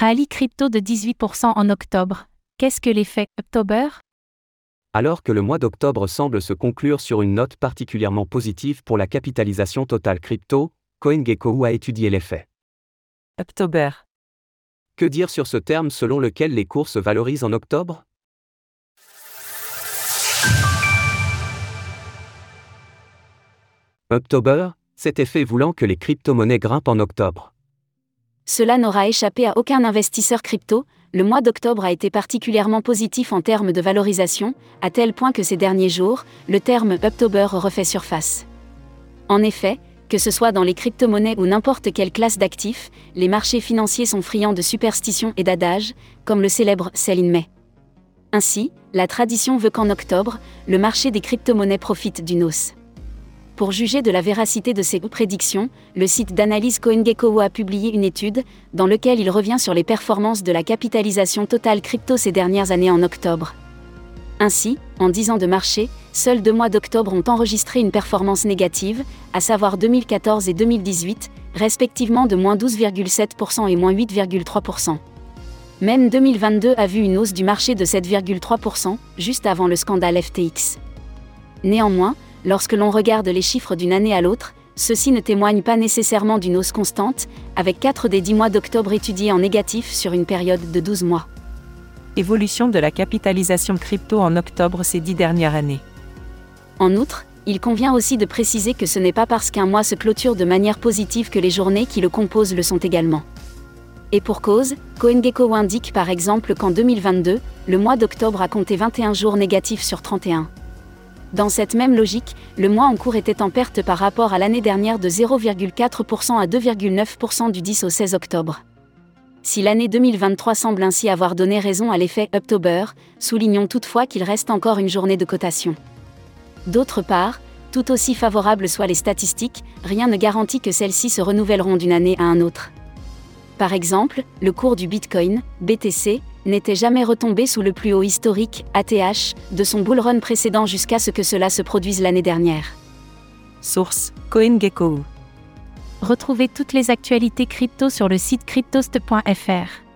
Rallye crypto de 18% en octobre. Qu'est-ce que l'effet October? Alors que le mois d'octobre semble se conclure sur une note particulièrement positive pour la capitalisation totale crypto, CoinGecko a étudié l'effet. October. Que dire sur ce terme selon lequel les cours se valorisent en octobre? October, cet effet voulant que les crypto-monnaies grimpent en octobre. Cela n'aura échappé à aucun investisseur crypto, le mois d'octobre a été particulièrement positif en termes de valorisation, à tel point que ces derniers jours, le terme October refait surface. En effet, que ce soit dans les crypto-monnaies ou n'importe quelle classe d'actifs, les marchés financiers sont friands de superstitions et d'adages, comme le célèbre Sell in May. Ainsi, la tradition veut qu'en octobre, le marché des crypto-monnaies profite d'une hausse. Pour juger de la véracité de ces prédictions, le site d'analyse CoinGecko a publié une étude, dans laquelle il revient sur les performances de la capitalisation totale crypto ces dernières années en octobre. Ainsi, en 10 ans de marché, seuls deux mois d'octobre ont enregistré une performance négative, à savoir 2014 et 2018, respectivement de moins 12,7% et moins 8,3%. Même 2022 a vu une hausse du marché de 7,3%, juste avant le scandale FTX. Néanmoins, lorsque l'on regarde les chiffres d'une année à l'autre, ceux-ci ne témoignent pas nécessairement d'une hausse constante, avec 4 des 10 mois d'octobre étudiés en négatif sur une période de 12 mois. Évolution de la capitalisation crypto en octobre ces dix dernières années. En outre, il convient aussi de préciser que ce n'est pas parce qu'un mois se clôture de manière positive que les journées qui le composent le sont également. Et pour cause, CoinGecko indique par exemple qu'en 2022, le mois d'octobre a compté 21 jours négatifs sur 31. Dans cette même logique, le mois en cours était en perte par rapport à l'année dernière de 0,4% à 2,9% du 10 au 16 octobre. Si l'année 2023 semble ainsi avoir donné raison à l'effet October, soulignons toutefois qu'il reste encore une journée de cotation. D'autre part, tout aussi favorables soient les statistiques, rien ne garantit que celles-ci se renouvelleront d'une année à un autre. Par exemple, le cours du Bitcoin, BTC, n'était jamais retombé sous le plus haut historique, ATH, de son bull run précédent jusqu'à ce que cela se produise l'année dernière. Source CoinGecko. Retrouvez toutes les actualités crypto sur le site cryptost.fr.